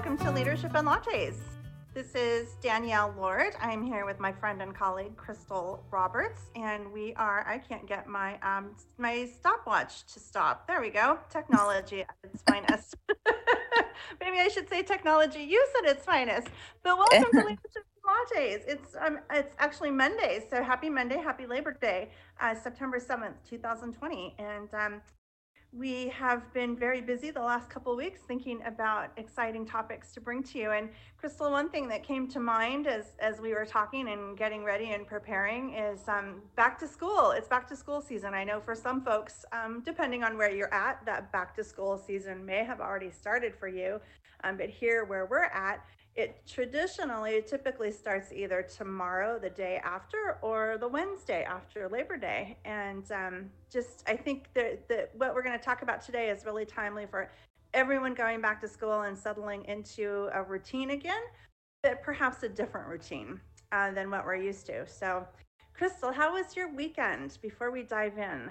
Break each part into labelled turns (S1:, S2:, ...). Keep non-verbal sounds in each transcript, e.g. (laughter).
S1: welcome to Leadership and Lattes. This is Danielle Lord. I'm here with my friend and colleague Crystal Roberts, and we are. I can't get my um, my stopwatch to stop. There we go. Technology at its finest. (laughs) Maybe I should say technology use at its finest. But welcome to (laughs) Leadership Lattes. It's um, it's actually Monday, so happy Monday, happy Labor Day, uh, September seventh, two thousand twenty, and um, we have been very busy the last couple weeks thinking about exciting topics to bring to you. And Crystal, one thing that came to mind as as we were talking and getting ready and preparing is um, back to school. It's back to school season. I know for some folks, um, depending on where you're at, that back to school season may have already started for you. Um, but here, where we're at, it traditionally typically starts either tomorrow, the day after, or the Wednesday after Labor Day. And um, just, I think that, what we're going to talk about today is really timely for everyone going back to school and settling into a routine again, but perhaps a different routine uh, than what we're used to. So, Crystal, how was your weekend before we dive in?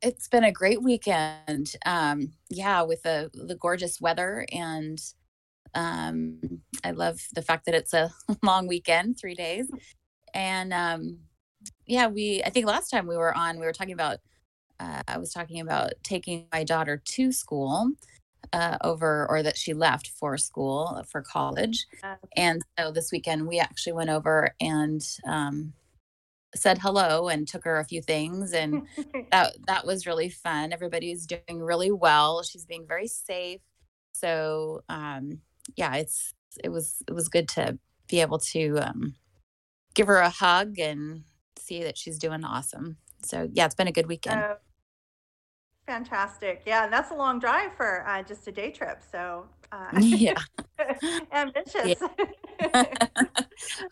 S2: It's been a great weekend. Um, yeah, with the the gorgeous weather and um, I love the fact that it's a (laughs) long weekend, three days. And um, yeah, we, I think last time we were on, we were talking about, uh, I was talking about taking my daughter to school uh, over, or that she left for school for college. And so this weekend we actually went over and um, said hello and took her a few things. And (laughs) that that was really fun. Everybody's doing really well. She's being very safe. So um, yeah, it's it was it was good to be able to um, give her a hug and see that she's doing awesome. So yeah, it's been a good weekend. Uh,
S1: fantastic. Yeah, and that's a long drive for uh, just a day trip. So uh, (laughs)
S2: yeah, (laughs)
S1: ambitious.
S2: Yeah. (laughs)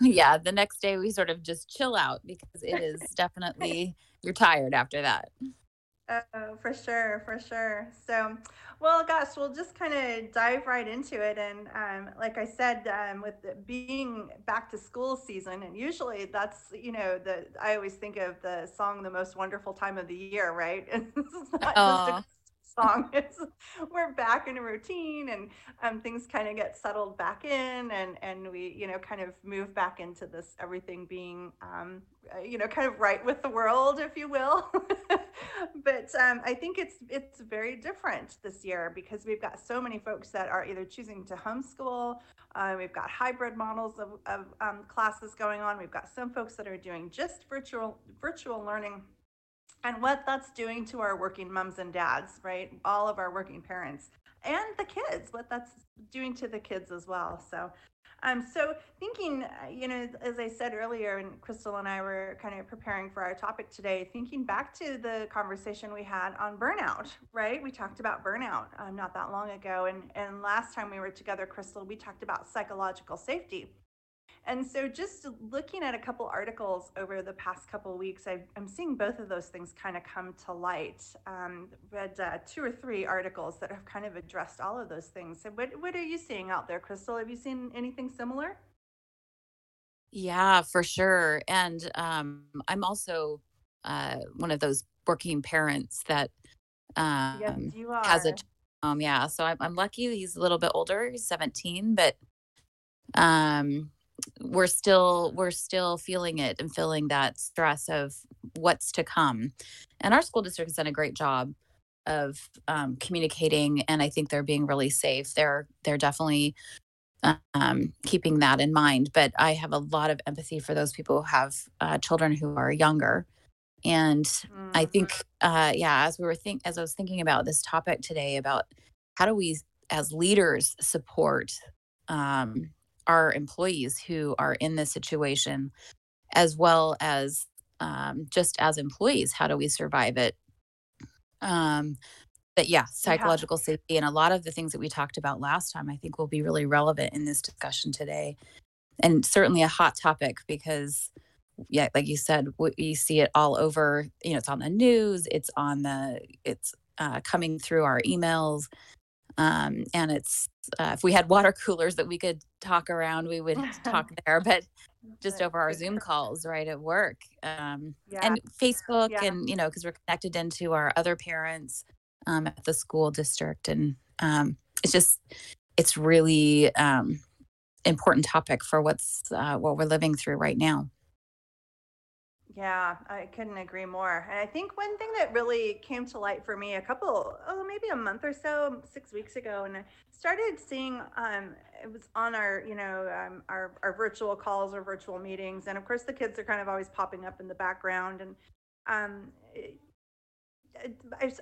S2: yeah, the next day we sort of just chill out because it is definitely you're tired after that.
S1: Oh, for sure, for sure. So, well, gosh, we'll just kind of dive right into it. And um, like I said, um, with being back to school season, and usually that's, you know, the I always think of the song "The Most Wonderful Time of the Year," right? (laughs) it's not a song. (laughs) It's we're back in a routine, and um, things kind of get settled back in, and and we you know kind of move back into this everything being um, uh, you know kind of right with the world, if you will. (laughs) but um, I think it's it's very different this year because we've got so many folks that are either choosing to homeschool. Uh, we've got hybrid models of, of um, classes going on. We've got some folks that are doing just virtual virtual learning and what that's doing to our working moms and dads, right? All of our working parents and the kids, what that's doing to the kids as well. So, um, so thinking, uh, you know, as I said earlier, and Crystal and I were kind of preparing for our topic today, thinking back to the conversation we had on burnout, right? We talked about burnout um, not that long ago, and and last time we were together, Crystal, we talked about psychological safety and so, just looking at a couple articles over the past couple weeks, i am seeing both of those things kind of come to light. Um, read uh, two or three articles that have kind of addressed all of those things. So, what what are you seeing out there, Crystal? Have you seen anything similar?
S2: Yeah, for sure. And um, I'm also uh, one of those working parents that um,
S1: yes, you are.
S2: has a um, yeah. So I'm, I'm lucky. He's a little bit older. He's 17, but um we're still we're still feeling it and feeling that stress of what's to come. And our school district has done a great job of um, communicating and i think they're being really safe. They're they're definitely um, keeping that in mind but i have a lot of empathy for those people who have uh, children who are younger. And mm-hmm. i think uh, yeah as we were think as i was thinking about this topic today about how do we as leaders support um, our employees who are in this situation, as well as um, just as employees, how do we survive it? Um, but yeah, psychological yeah. safety and a lot of the things that we talked about last time, I think will be really relevant in this discussion today. And certainly a hot topic because, yeah, like you said, we see it all over. You know, it's on the news, it's on the, it's uh, coming through our emails. Um, and it's uh, if we had water (laughs) coolers that we could talk around, we would (laughs) talk there. But just over our Zoom (laughs) calls, right at work, um, yeah. and Facebook, yeah. and you know, because we're connected into our other parents um, at the school district, and um, it's just it's really um, important topic for what's uh, what we're living through right now.
S1: Yeah, I couldn't agree more. And I think one thing that really came to light for me a couple, oh, maybe a month or so, six weeks ago, and I started seeing, um, it was on our, you know, um, our, our virtual calls or virtual meetings. And of course, the kids are kind of always popping up in the background. And um,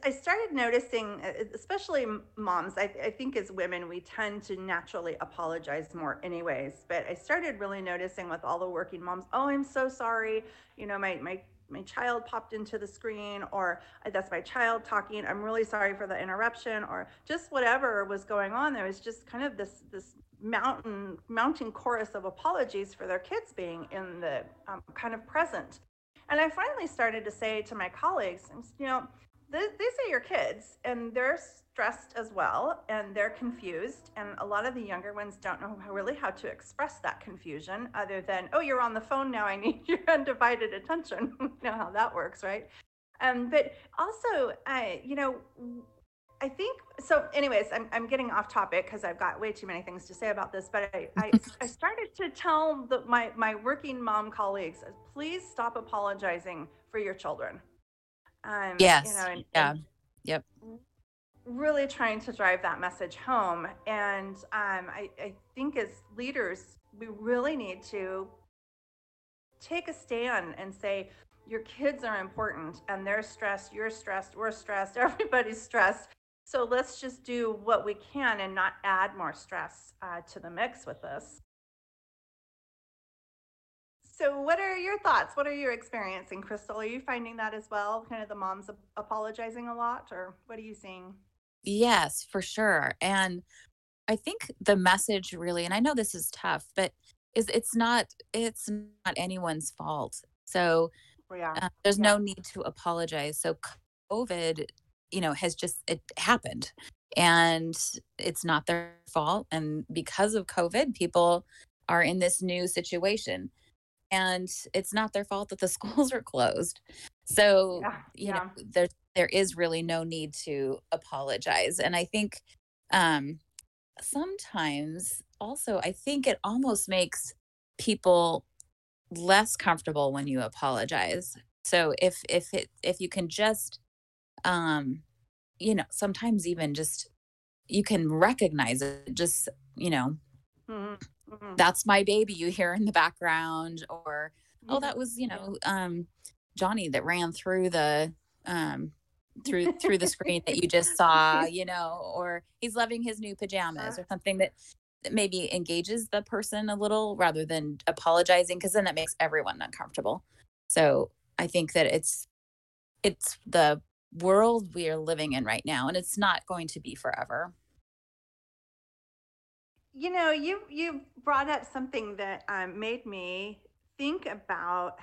S1: I, started noticing, uh, especially moms, I, I think as women, we tend to naturally apologize more, anyways. But I started really noticing with all the working moms, oh, I'm so sorry. You know, my, my, my child popped into the screen, or that's my child talking. I'm really sorry for the interruption, or just whatever was going on. There was just kind of this, this mountain, mounting chorus of apologies for their kids being in the um, kind of present. And I finally started to say to my colleagues, you know, th- these are your kids and they're stressed as well and they're confused. And a lot of the younger ones don't know how, really how to express that confusion other than, oh, you're on the phone now. I need (laughs) your undivided attention. (laughs) you know how that works, right? Um, but also, I, you know, I think so. Anyways, I'm, I'm getting off topic because I've got way too many things to say about this. But I, I, (laughs) I started to tell the, my my working mom colleagues, please stop apologizing for your children.
S2: Um, yes. You know, and, yeah. And yep.
S1: Really trying to drive that message home, and um, I, I think as leaders, we really need to take a stand and say your kids are important and they're stressed you're stressed we're stressed (laughs) everybody's stressed so let's just do what we can and not add more stress uh, to the mix with this. So, what are your thoughts? What are you experiencing, Crystal? Are you finding that as well? Kind of the moms apologizing a lot, or what are you seeing?
S2: Yes, for sure. And I think the message really, and I know this is tough, but is it's not it's not anyone's fault. So yeah. uh, there's yeah. no need to apologize. So COVID you know has just it happened and it's not their fault and because of covid people are in this new situation and it's not their fault that the (laughs) schools are closed so yeah, you yeah. know there there is really no need to apologize and i think um sometimes also i think it almost makes people less comfortable when you apologize so if if it if you can just um you know sometimes even just you can recognize it just you know mm-hmm. Mm-hmm. that's my baby you hear in the background or oh that was you know um johnny that ran through the um through through the screen that you just saw (laughs) you know or he's loving his new pajamas or something that, that maybe engages the person a little rather than apologizing because then that makes everyone uncomfortable so i think that it's it's the world we are living in right now and it's not going to be forever.
S1: You know you you brought up something that um, made me think about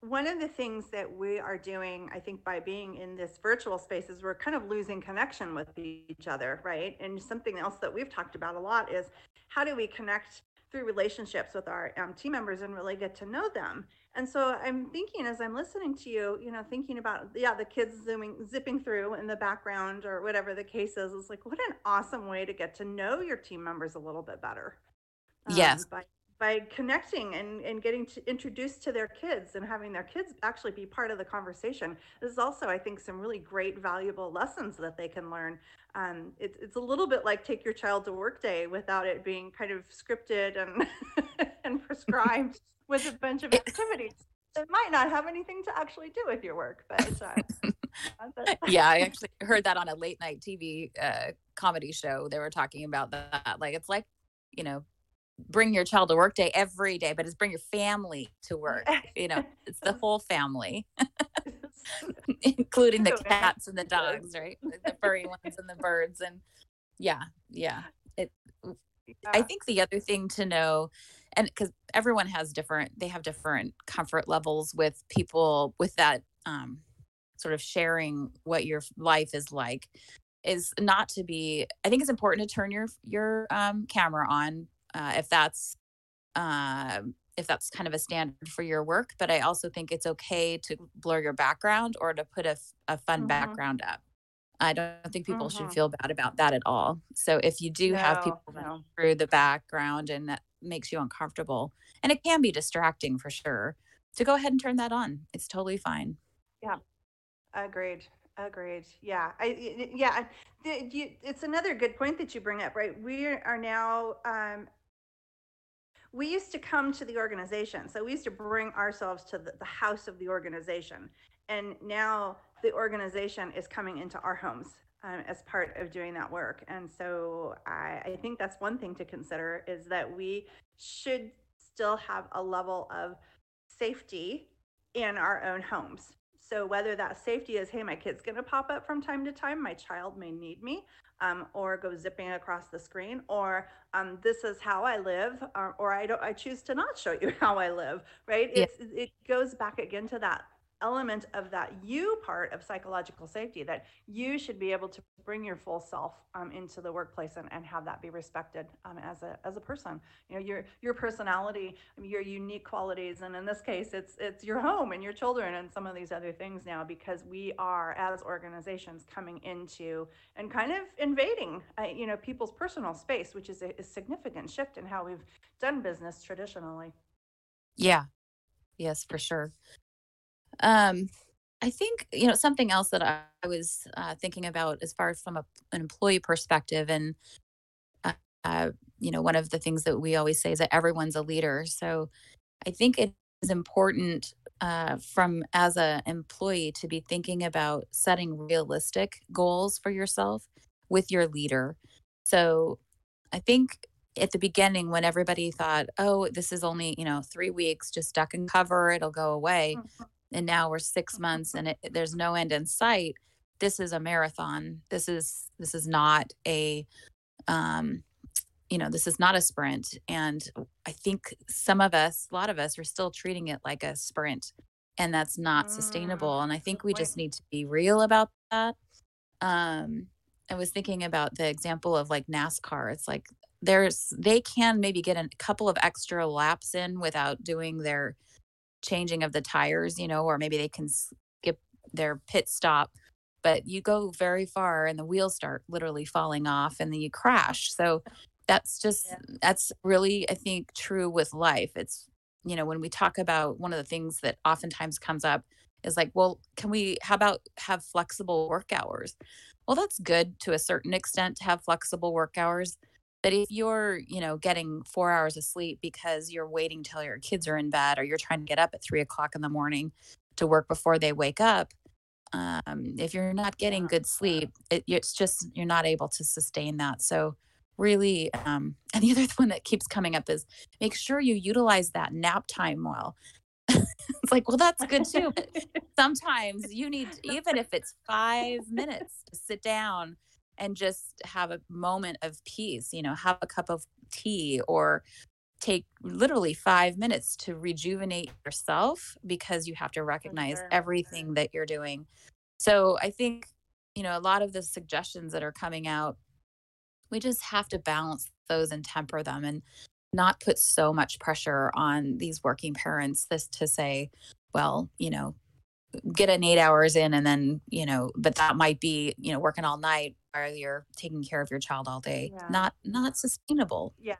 S1: one of the things that we are doing i think by being in this virtual space is we're kind of losing connection with each other right? And something else that we've talked about a lot is how do we connect through relationships with our um, team members and really get to know them and so I'm thinking as I'm listening to you, you know, thinking about yeah, the kids zooming, zipping through in the background or whatever the case is. It's like what an awesome way to get to know your team members a little bit better.
S2: Um, yes.
S1: By by connecting and, and getting to introduced to their kids and having their kids actually be part of the conversation. This is also, I think, some really great, valuable lessons that they can learn. Um, it, it's a little bit like take your child to work day without it being kind of scripted and (laughs) and prescribed with a bunch of (laughs) activities that might not have anything to actually do with your work. But uh, (laughs) (laughs)
S2: yeah, I actually heard that on a late night TV uh, comedy show. They were talking about that. Like it's like, you know, bring your child to work day every day, but it's bring your family to work. You know, it's the whole family, including the cats and the dogs, right? The furry ones and the birds. And yeah, yeah. It, I think the other thing to know and because everyone has different they have different comfort levels with people with that um, sort of sharing what your life is like is not to be i think it's important to turn your your um, camera on uh, if that's uh, if that's kind of a standard for your work but i also think it's okay to blur your background or to put a, a fun mm-hmm. background up I don't think people should
S1: Mhm.
S2: feel bad about that at all. So if you do have people
S1: no.
S2: through the background and makes you uncomfortable, and it can be distracting for sure, to go ahead and turn that on. It's totally fine.
S1: Yeah. Agreed. Agreed. Yeah. I, yeah. The- you- It's another good point that you bring up, right? We are now, um, we used to come to the organization. So we used to bring ourselves to the, the house of the organization. And now the organization is coming into our homes um, as part of doing that work. And so I, I think that's one thing to consider is that we should still have a level of safety in our own homes. So whether that safety is, hey, my kid's going to pop up from time to time, my child may need me, um, or go zipping across the screen, or um, this is how I live, or, or I don't, I choose to not show you (laughs) how I live, right?
S2: Yeah.
S1: It's it goes back again to that element of that you part of psychological safety that you should be able to bring your full self um, into the workplace and, and have that be respected um, as a as a person you know your your personality your unique qualities and in this case it's it's your home and your children and some of these other things now because we are as organizations coming into and kind of invading uh, you know people's personal space which is a, a significant shift in how we've done business traditionally
S2: Yeah. Yes, for sure. Um, I think, you know, something else that I, I was uh, thinking about as far as from a, an employee perspective, and, uh, uh, you know, one of the things that we always say is that everyone's a leader. So I think it is important uh, from as an employee to be thinking about setting realistic goals for yourself with your leader. So I think at the beginning when everybody thought, oh, this is only, you know, three weeks, just duck and cover, it'll go away. And now we're six months and it, there's no end in sight. This is a marathon. This is this is not a um you know, this is not a sprint. And I think some of us, a lot of us are still treating it like a sprint and that's not
S1: Mm,
S2: sustainable. And I think we just need to be real about that. Um I was thinking about the example of like NASCAR. It's like there's they can maybe get a couple of extra laps in without doing their changing of the tires, you know, or maybe they can skip their pit stop. But you go very far and the wheels start literally falling off and then you crash. So that's just
S1: Yeah.
S2: that's really I think true with life. It's you know, when we talk about one of the things that oftentimes comes up is like, well, can we how about have flexible work hours? Well, that's good to a certain extent to have flexible work hours. But if you're, you know, getting four hours of sleep because you're waiting till your kids are in bed or you're trying to get up at three o'clock in the morning to work before they wake up, um, if you're not getting good sleep, it, it's just you're not able to sustain that. So really, um, (laughs) and the other one that keeps coming up is make sure you utilize that nap time well. (laughs) it's like, well, that's good too, but (laughs) sometimes you need even if it's five minutes to sit down and just have a moment of peace you know have a cup of tea or take literally five minutes to rejuvenate yourself because you have to recognize
S1: sure.
S2: everything that you're doing so i think you know a lot of the suggestions that are coming out we just have to balance those and temper them and not put so much pressure on these working parents this to say well you know get an eight hours in and then you know but that might be you know working all night while you're taking care of your child all day.
S1: Yeah.
S2: not not sustainable.
S1: Yeah.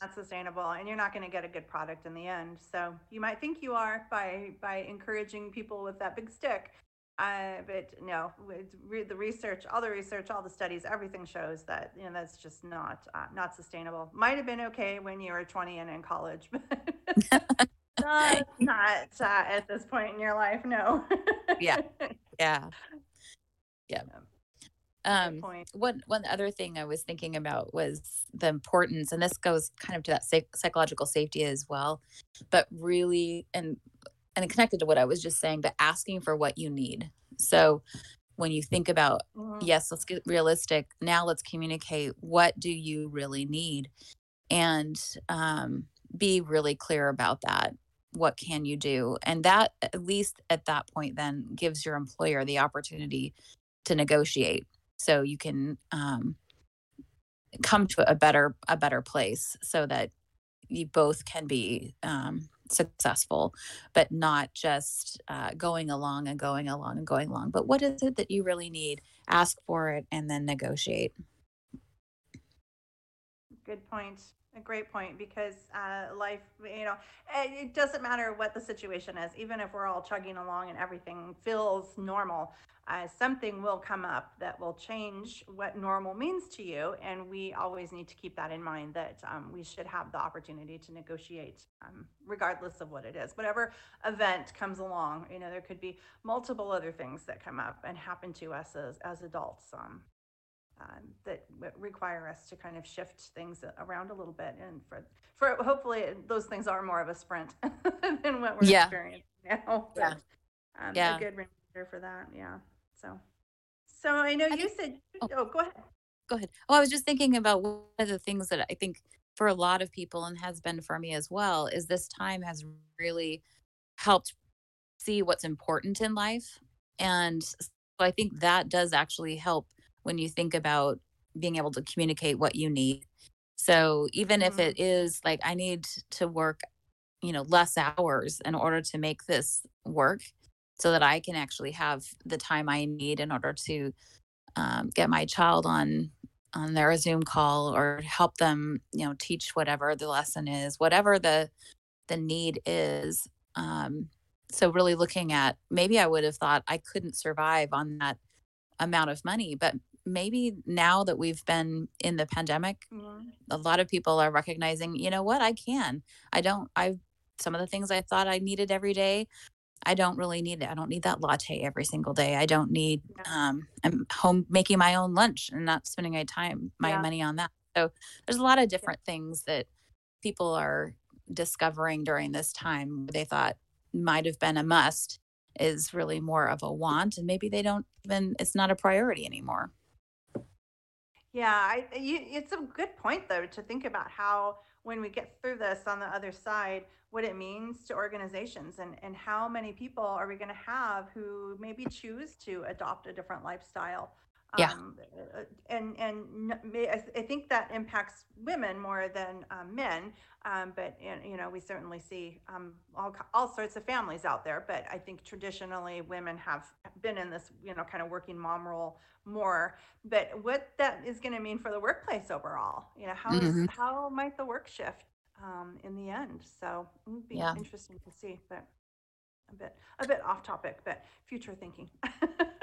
S1: Not sustainable and you're not going to get a good product in the end. So you might think you are by by encouraging people with that big stick uh, but no with re- the research all the research all the studies everything shows that you know that's just not uh, not sustainable. Might have been okay when you were 20 and in college but (laughs) not, not uh, at this point in your life no. (laughs)
S2: Yeah. yeah. Yeah.
S1: Good
S2: um
S1: point.
S2: one one other thing i was thinking about was the importance and this goes kind of to that psych- psychological safety as well but really and and connected to what i was just saying but asking for what you need. So when you think about
S1: Mhm.
S2: yes let's get realistic. Now let's communicate. What do you really need? And um, be really clear about that what can you do and that at least at that point then gives your employer the opportunity to negotiate so you can um, come to a better a better place so that you both can be um, successful, but not just uh, going along and going along and going along. But what is it that you really need? Ask for it and then negotiate.
S1: Good point. A great point because uh, life, you know, eh, it doesn't matter what the situation is, even if we're all chugging along and everything feels normal uh, something will come up that will change what normal means to you. And we always need to keep that in mind that um, we should have the opportunity to negotiate, um, regardless of what it is. Whatever event comes along, you know, there could be multiple other things that come up and happen to us as, as adults. Um, um, that require us to kind of shift things around a little bit and for for hopefully those things are more of a sprint (laughs) than what we're yeah. experiencing now (laughs)
S2: yeah.
S1: But, um, yeah. a good reminder for that yeah so, so I know I you think, said, oh, oh, go ahead.
S2: Go ahead. Oh, I was just thinking about one of the things that I think for a lot of people and has been for me as well is this time has really helped see what's important in life. And so I think that does actually help when you think about being able to communicate what you need. So even mm-hmm. if it is like I need to work, you know, less hours in order to make this work, so that I can actually have the time I need in order to um, get my child on on their Zoom call or help them, you know, teach whatever the lesson is, whatever the the need is. Um, so really looking at maybe I would have thought I couldn't survive on that amount of money, but maybe now that we've been in the pandemic, mm-hmm. a lot of people are recognizing, you know what, I can. I don't. I've, some of the things I thought I needed every day, I don't really need it. I don't need that latte every single day. I don't need um I'm home making my own lunch and not spending my time my yeah. money on that. So there's a lot of different yeah. things that people are discovering during this time they thought might have been a must is really more of a want and maybe they don't even it's not a priority anymore.
S1: Yeah, I you, it's a good point though to think about how when we get through this on the other side, what it means to organizations and, and how many people are we going to have who maybe choose to adopt a different lifestyle
S2: yeah. Um,
S1: uh, and and I think that impacts women more than um, men. Um, but you know, we certainly see um, all all sorts of families out there. But I think traditionally women have been in this you know kind of working mom role more. But what that is going to mean for the workplace overall, you know, how mm-hmm. is, how might the work shift um, in the end? So it would be yeah. interesting to see. But a bit a bit off topic, but future thinking.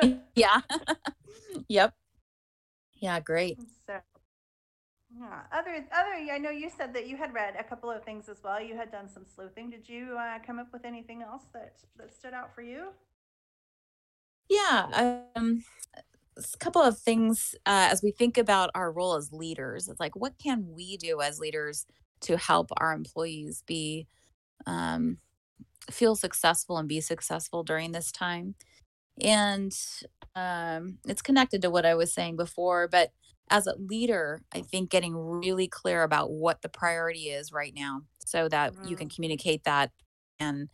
S1: (laughs)
S2: yeah. (laughs) yep. Yeah, great.
S1: So yeah. Other other I know you said that you had read a couple of things as well. You had done some sleuthing. Did you uh, come up with anything else that that stood out for you?
S2: Yeah, um a couple of things uh, as we think about our role as leaders. It's like what can we do as leaders to help our employees be um, feel successful and be successful during this time. And um, it's connected to what I was saying before, but as a leader, I think getting really clear about what the priority is right now so that mm-hmm. you can mm-hmm. communicate that and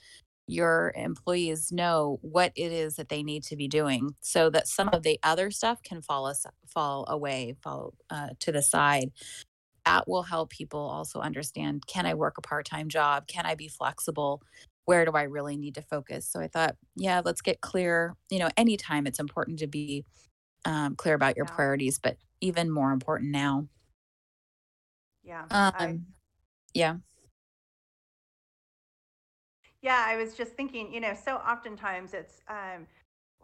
S2: your employees know what it is that they need to be doing so that some of the other stuff can fall us fall away fall uh, to the side that will help people also understand can i work a part-time job can i be flexible where do I really need to focus? So I thought, yeah, let's get clear. You know, anytime it's important to be um, clear about your yeah. priorities, but even more important now.
S1: Yeah. Um,
S2: I, yeah.
S1: Yeah, I was just thinking, you know, so oftentimes it's um,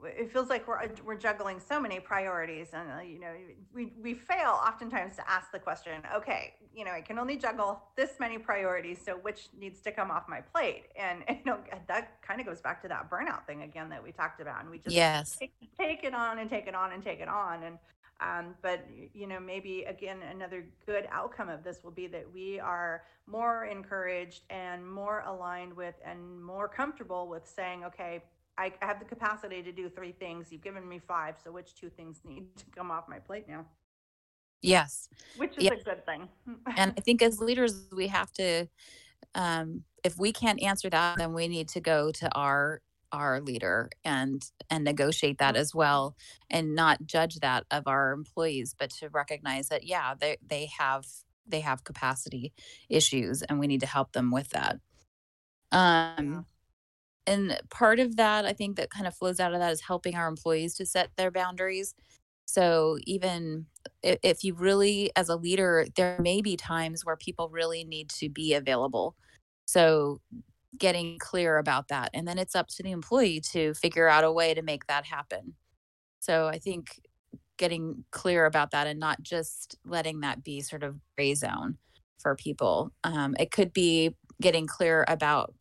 S1: it feels like we're we're juggling so many priorities and uh, you know we we fail oftentimes to ask the question okay you know i can only juggle this many priorities so which needs to come off my plate? And, (laughs) and you know that kind of goes back to that burnout thing again that we talked about and we just
S2: yes.
S1: take, take it on and take it on and take it on and um, but you know maybe again another good outcome of this will be that we are more encouraged and more aligned with and more comfortable with saying okay I have the capacity to do three things. You've given me five, so which two things need to come off my plate now?
S2: Yes.
S1: Which is yeah. a good thing. (laughs)
S2: and I think as leaders, we have to, um, if we can't answer that, then we need to go to our our leader and and negotiate that as well and not judge that of our employees but to recognize that yeah they they have they have capacity issues and we need to help them with that Um, and part of that, I think that kind of flows out of that is helping our employees to set their boundaries. So even if you really, as a leader, there may be times where people really need to be available. So getting clear about that. And then it's up to the employee to figure out a way to make that happen. So I think getting clear about that and not just letting that be sort of gray zone for people. Um, it could be getting clear about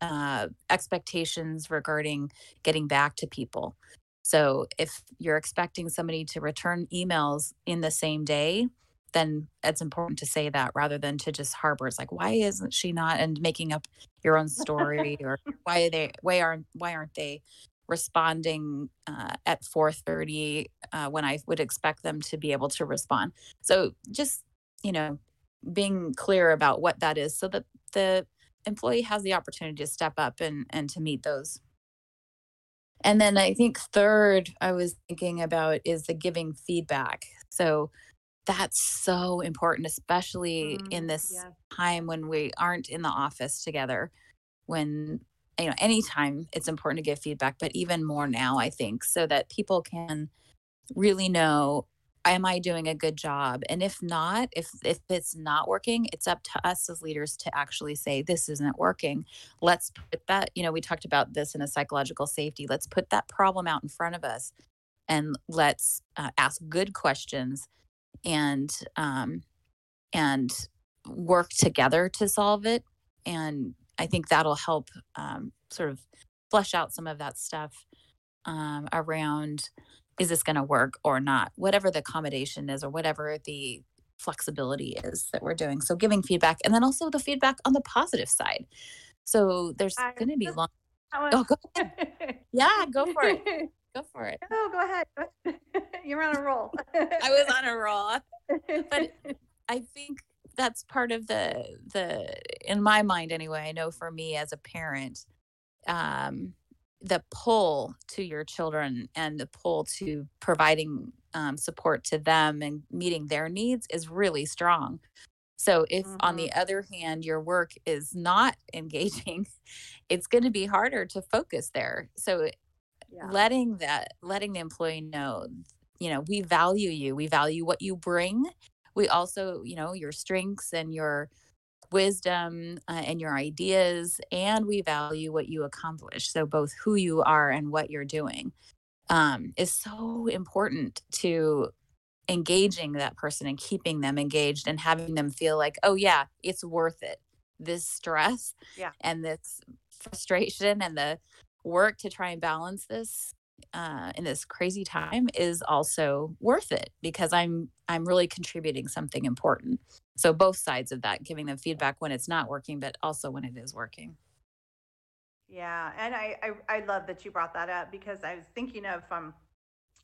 S2: uh, expectations regarding getting back to people. So if you're expecting somebody to return emails in the same day, then it's important to say that rather than to just harbor it's like why isn't she not and making up your own story or why are they why aren't why aren't they responding uh, at 4.30 uh, when i would expect them to be able to respond so just you know being clear about what that is so that the employee has the opportunity to step up and and to meet those and then i think third i was thinking about is the giving feedback so that's so important especially mm, in this yeah. time when we aren't in the office together when you know anytime it's important to give feedback but even more now i think so that people can really know am i doing a good job and if not if if it's not working it's up to us as leaders to actually say this isn't working let's put that you know we talked about this in a psychological safety let's put that problem out in front of us and let's uh, ask good questions and um, and work together to solve it. And I think that'll help um, sort of flush out some of that stuff um, around is this going to work or not, whatever the accommodation is or whatever the flexibility is that we're doing. So giving feedback and then also the feedback on the positive side. So there's going to be long. (laughs) Oh, go ahead. yeah, go for it. (laughs) Go for it.
S1: Oh, go ahead. (laughs) You're on a roll.
S2: I was on a roll. But I think that's part of the the in my mind anyway, I know for me as a parent, um, the pull to your children and the pull to providing um, support to them and meeting their needs is really strong. So if mm-hmm. on the other hand your work is not (laughs) engaging, it's going to be harder to focus there. So yeah. letting that letting the employee know you know we value you we value what you bring we also you know your strengths and your wisdom uh, and your ideas and we value what you accomplish so both who you are and what you're doing um, is so important to engaging that person and keeping them engaged and having them feel like oh yeah it's worth it this stress yeah. and this frustration and the work to try and balance this uh, in this crazy time is also worth it because I'm I'm really contributing something important. So both sides of that, giving them feedback when it's not working, but also when it is working.
S1: Yeah, and I I, I love that you brought that up because I was thinking of um,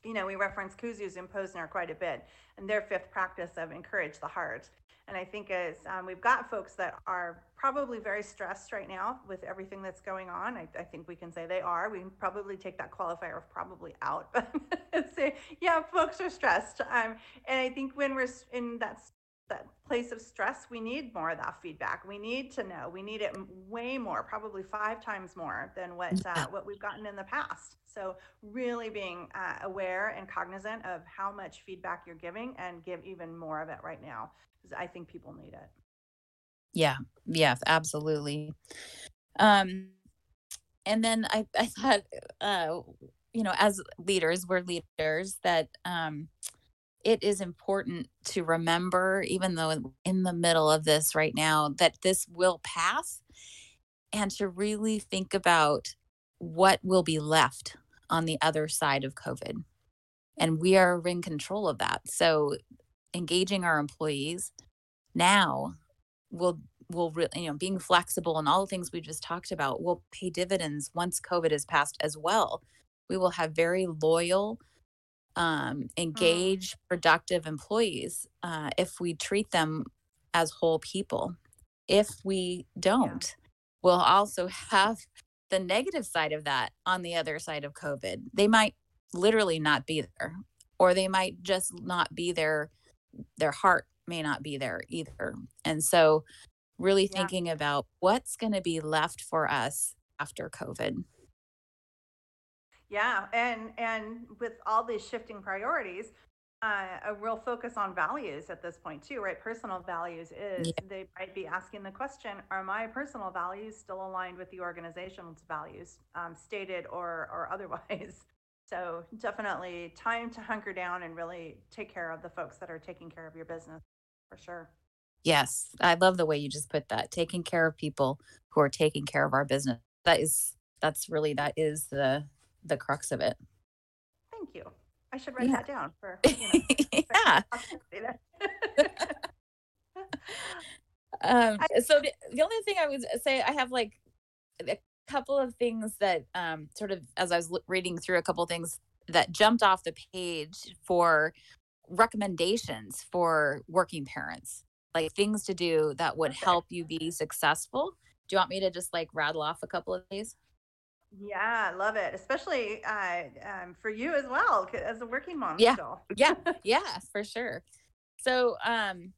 S1: you know, we reference Kouzes and Posner quite a bit, and their fifth practice of encourage the heart. And I think as um, we've got folks that are probably very stressed right now with everything that's going on. I, I, think we can say they are. We can probably take that qualifier of probably out, but (laughs) say, yeah, folks are stressed. Um, and I think when we're in that that place of stress, we need more of that feedback. We need to know. We need it way more, probably five times more than what uh, what we've gotten in the past. So really being uh, aware and cognizant of how much feedback you're giving, and give even more of it right now because I think people need it.
S2: Yeah, yeah, absolutely. Um, and then I, I thought, uh, you know, as leaders, we're leaders that um, it is important to remember, even though in the middle of this right now, that this will pass and to really think about what will be left on the other side of COVID. And we are in control of that. So engaging our employees now will will really you know being flexible and all the things we just talked about will pay dividends once covid is passed as well we will have very loyal um, mm. engaged productive employees uh, if we treat them as whole people if we don't yeah. we'll also have (laughs) the negative side of that on the other side of covid they might literally not be there or they might just not be there their heart may not be there either. And so really
S1: Yeah.
S2: thinking about what's going to be left for us after COVID.
S1: Yeah, and and with all these shifting priorities, uh, a real focus on values at this point too, right? Personal values is
S2: Yeah.
S1: they might be asking the question: Are my personal values still aligned with the organization's values, um, stated or or (laughs) otherwise? So definitely time to hunker down and really take care of the folks that are taking care of your business, for sure.
S2: Yes, I love the way you just put that. Taking care of people who are taking care of our business. That is that's really that is the the crux of it.
S1: Thank you. I should write
S2: Yeah.
S1: that down for (laughs) you know.
S2: yeah. Um, (laughs)
S1: I,
S2: so the, the only thing I would say, I have like a couple of things that um, sort of as I was reading through a couple of things that jumped off the page for recommendations for working parents, like things to do that would
S1: perfect.
S2: help you be successful. Do you want me to just like rattle off a couple of these?
S1: Yeah, I love it, especially uh, um, for you as well as a working mom
S2: Yeah,
S1: still.
S2: yeah, (laughs) yeah, for sure. So um,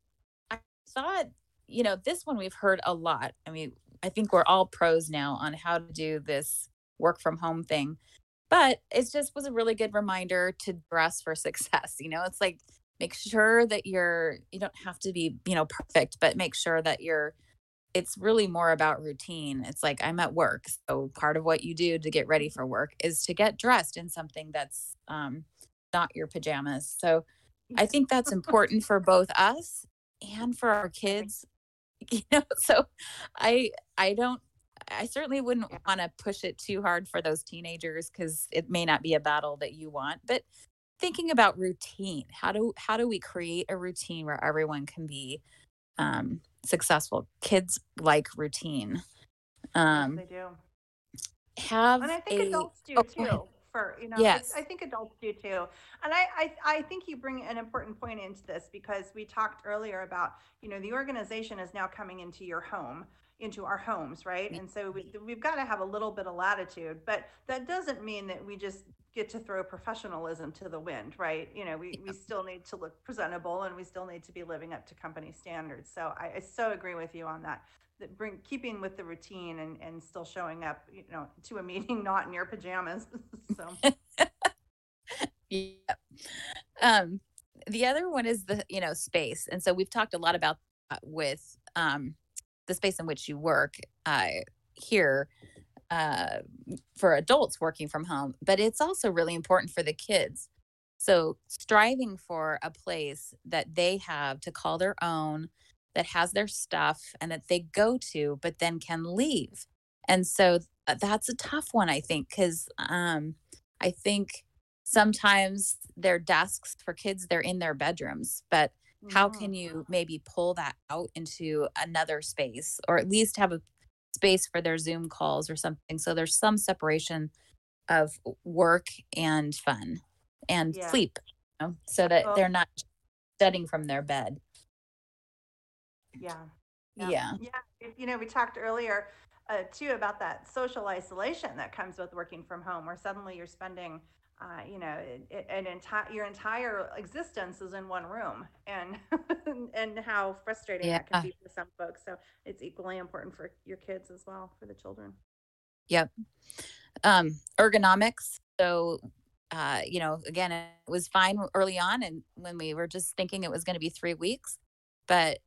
S2: I thought, you know, this one we've heard a lot. I mean, I think we're all pros now on how to do this work from home thing, but it just was a really good reminder to dress for (laughs) success. You know, it's like make sure that you're, you don't have to be, you know, perfect, but make sure that you're, it's really more about routine. It's like I'm at work. So part of what you do to get ready for work is to get dressed in something that's um, not your pajamas. So I think that's important for both us and for our kids (laughs) you know so i i don't i certainly wouldn't want to push it too hard for those teenagers because it may not be a battle that you want but thinking about routine how do how do we create a routine where everyone can be um successful kids like routine
S1: Yes,
S2: um
S1: they do.
S2: have
S1: And I think
S2: a
S1: adults do
S2: oh
S1: too. For you know, I, I think adults do too. And I, I I think you bring an important point into this because we talked earlier about you know the organization is now coming into your home, into our homes, right? And so we we've got to have a little bit of latitude, but that doesn't mean that we just get to throw professionalism to the wind, right? You know, we we still need to look presentable and we still need to be living up to company standards. So I, I so agree with you on that that bring keeping with the routine and and still showing up you know to a meeting (laughs) not in your pajamas (laughs) so (laughs)
S2: yeah. um the other one is the you know space and so we've talked a lot about with um the space in which you work uh here uh for adults working from home but it's also really important for the kids. So striving for a place that they have to call their own that has their stuff and that they go to but then can leave. And so uh, that's a tough one i think because um i think sometimes their desks for kids they're in their bedrooms but how can you maybe pull that out into another space or at least have a space for their zoom calls or something so there's some separation of work and fun and
S1: yeah.
S2: sleep you know, so that
S1: well
S2: they're not studying from their bed.
S1: Yeah. Yeah.
S2: Yeah.
S1: Yeah you know we talked earlier uh, too about that social isolation that comes with working from home where suddenly you're spending uh, you know it, it, an entire your entire existence is in one room and (laughs) and how frustrating
S2: yeah
S1: that can be for some folks. So it's equally important for your kids as well for the children.
S2: Yep. Um ergonomics. So uh you know again it was fine early on and when we were just thinking it was going to be three weeks but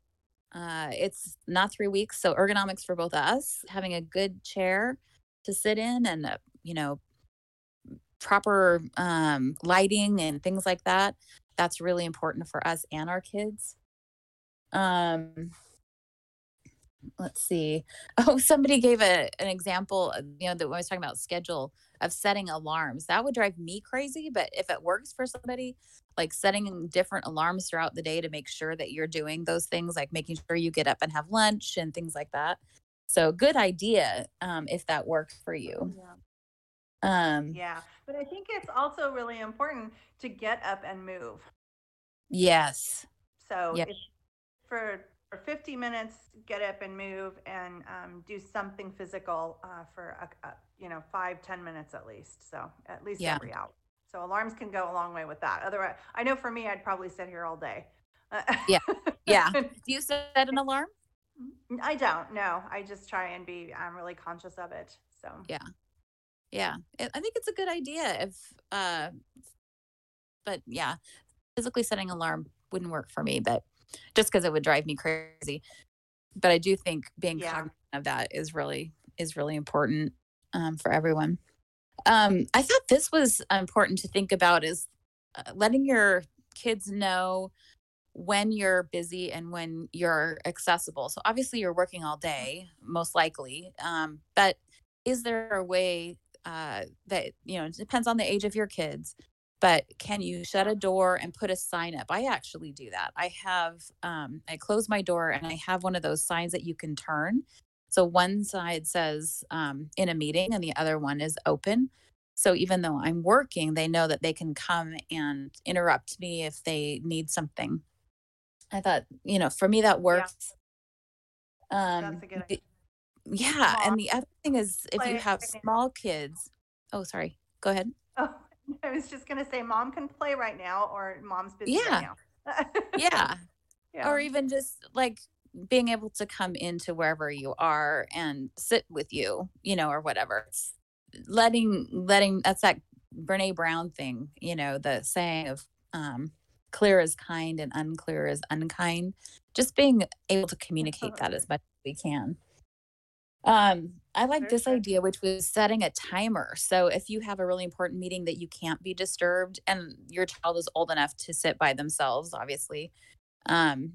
S2: uh it's not three weeks. So ergonomics for both us having a good chair to sit in and uh, you know proper um lighting and things like that that's really important for us and our kids um let's see. (laughs) Oh, somebody gave a an example, you know, that when I was talking about schedule of setting alarms. That would drive me crazy, but if it works for somebody, like setting different alarms throughout the day to make sure that you're doing those things, like making sure you get up and have lunch and things like that. So good idea um, if that works for you.
S1: yeah
S2: Um,
S1: Yeah, but I think it's also really important to get up and move.
S2: yes.
S1: So for for 50 minutes, get up and move and um, do something physical uh, for a, a, you know five ten minutes at least. So at least
S2: Yeah.
S1: every hour. So alarms can go a long way with that. Otherwise, I know for me, I'd probably sit here all day.
S2: Yeah. Yeah. (laughs) Do you set an alarm?
S1: I don't, no. I just try and be, um, really conscious of it, so
S2: Yeah. Yeah. I think it's a good idea if, uh but yeah, physically setting alarm wouldn't work for me, but just because it would drive me crazy. But I do think being
S1: Yeah.
S2: cognizant of that is really is really important, um, for everyone. Um, I thought this was important to think about is, uh, letting your kids know when you're busy and when you're accessible. So, obviously, you're working all day, most likely, um, but is there a way, uh, that you know, it depends on the age of your kids, but can you shut a door and put a sign up? I actually do that. I have, um I close my door and I have one of those signs that you can turn. So one side says, um, "In a meeting," and the other one is "Open." So even though I'm working, they know that they can come and interrupt me if they need something. I thought, you know, for me, that
S1: Yeah.
S2: works.
S1: That's
S2: Um,
S1: a good
S2: the yeah, and the other thing is if you have small kids Oh, sorry. Go ahead.
S1: Oh, (laughs) I was just gonna say mom can play right now or mom's busy right
S2: Yeah.
S1: now.
S2: Yeah. (laughs)
S1: Yeah.
S2: Or even just, like, being able to come into wherever you are and sit with you, you know, or whatever. It's letting letting that's that Brené Brown thing, you know, the saying of, um, "Clear is kind and unclear is unkind." Just being able to communicate that as much as we can. Um, I like this idea, which was setting a timer. So if you have a really important meeting that you can't be disturbed and your child is old enough to sit by themselves, obviously, um,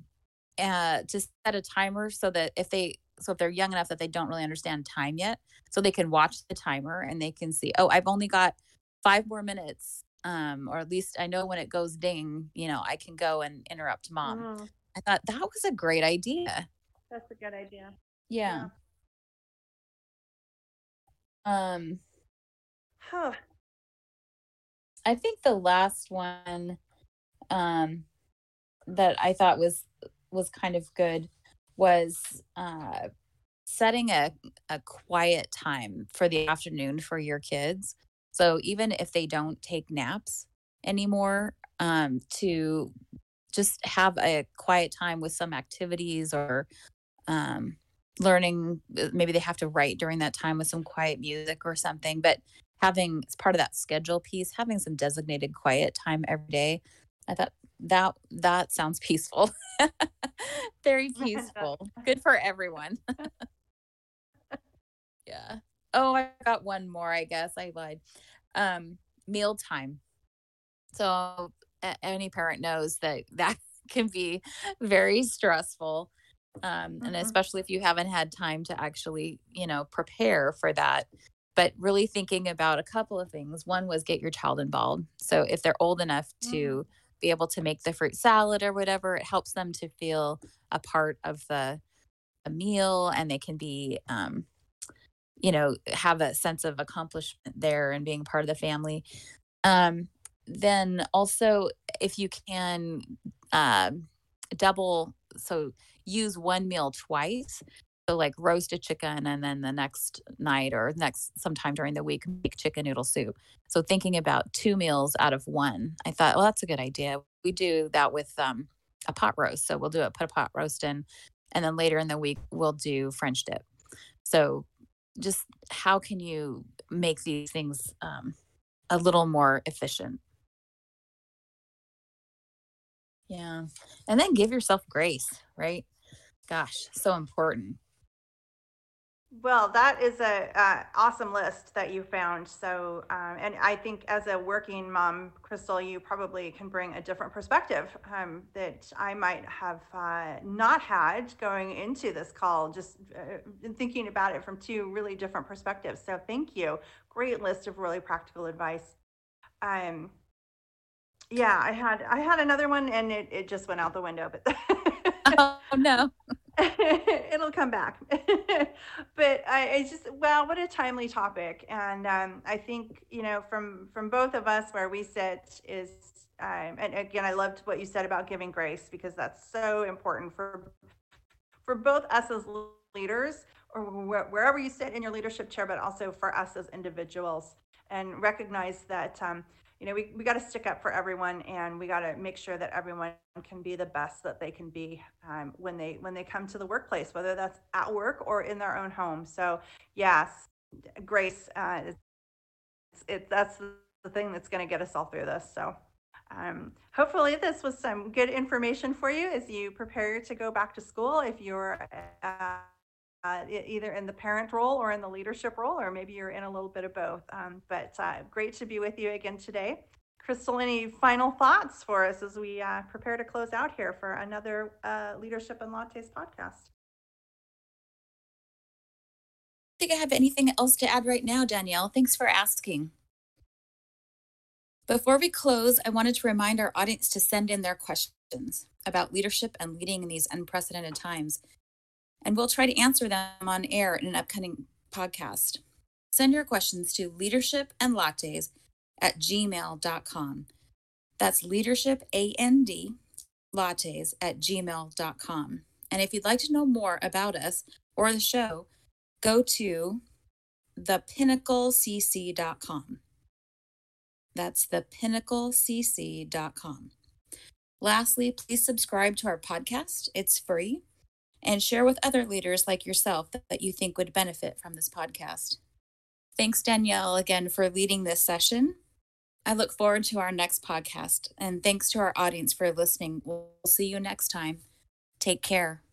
S2: uh, to set a timer so that if they so if they're young enough that they don't really understand time yet, so they can watch the timer and they can see, "Oh, I've only got 5 more minutes," um, or at least I know when it goes "ding," you know, I can go and interrupt mom.
S1: Mhm.
S2: I thought that was a great idea.
S1: That's a good idea.
S2: Yeah.
S1: Yeah.
S2: Um
S1: Huh.
S2: I think the last one, um, that I thought was was kind of good was, uh, setting a a quiet time for the afternoon for your kids. So even if they don't take naps anymore, um, to just have a quiet time with some activities or, um, learning uh, maybe they have to write during that time with some quiet music or something, but having as part of that schedule piece, having some designated quiet time every day, I thought that that sounds peaceful. (laughs) Very (laughs) peaceful. (laughs) Good for everyone. Yeah. Oh, I got one more, I guess, I lied. Um, mealtime. So, a any parent knows that that can be very stressful, um, and
S1: Mhm.
S2: especially if you haven't had time to actually, you know, prepare for that. But really thinking about a couple of things. One was get your child involved. So if they're old enough
S1: Mhm.
S2: to be able to make the fruit salad or whatever, it helps them to feel a part of the a meal, and they can be, um, you know, have a sense of accomplishment there and being part of the family. Um, then also, if you can, um, double so use 1 meal twice. So, like, roast a chicken and then the next night or next sometime during the week, make chicken noodle soup. So thinking about 2 meals out of 1, I thought, "Well, that's a good idea." We do that with, um, a pot roast. So we'll do a put a pot roast in, and then later in the week, we'll do French dip. So just how can you make these things, um, a little more efficient? Yeah. And then give yourself grace, right? Gosh, so important.
S1: Well, that is a, uh, awesome list that you found. So, uh, and I think as a working mom, Crystal, you probably can bring a different perspective, um, that I might have, uh, not had going into this call, just, uh, thinking about it from 2 really different perspectives. So thank you. Great list of really practical advice. Um Yeah, I had I had another one and it it just went out the window, but (laughs)
S2: Oh, no. (laughs)
S1: it'll come back. (laughs) But I I just wow, what a timely topic. And, um, I think, you know, from from both of us where we sit is, um and again, I loved what you said about giving grace because that's so important for for both us as leaders or wh wherever you sit in your leadership chair, but also for us as individuals. And recognize that, um, you know, we, we got to stick up for everyone and we got to make sure that everyone can be the best that they can be um, when they when they come to the workplace, whether that's at work or in their own home. So yes, grace, uh, it's, it, that's the thing that's going to get us all through this. So um, hopefully this was some good information for you as you prepare to go back to school. If you're uh, uh, either in the parent role or in the leadership role, or maybe you're in a little bit of both. Um, but uh, great to be with you again today. Crystal, any final thoughts for us as we uh, prepare to close out here for another uh, Leadership and Lattes podcast?
S2: I think I have anything else to add right now, Danielle. Thanks for asking. Before we close, I wanted to remind our audience to send in their questions about leadership and leading in these unprecedented times and we'll try to answer them on air in an upcoming podcast. Send your questions to leadership and lattes at gmail.com. That's leadership, A-N-D, lattes at gmail.com. And if you'd like to know more about us or the show, go to thepinnaclecc.com. That's thepinnaclecc.com. Lastly, please subscribe to our podcast. It's free and share with other leaders like yourself that you think would benefit from this podcast. Thanks, Danielle, again for leading this session. I look forward to our next podcast, and thanks to our audience for listening. We'll see you next time. Take care.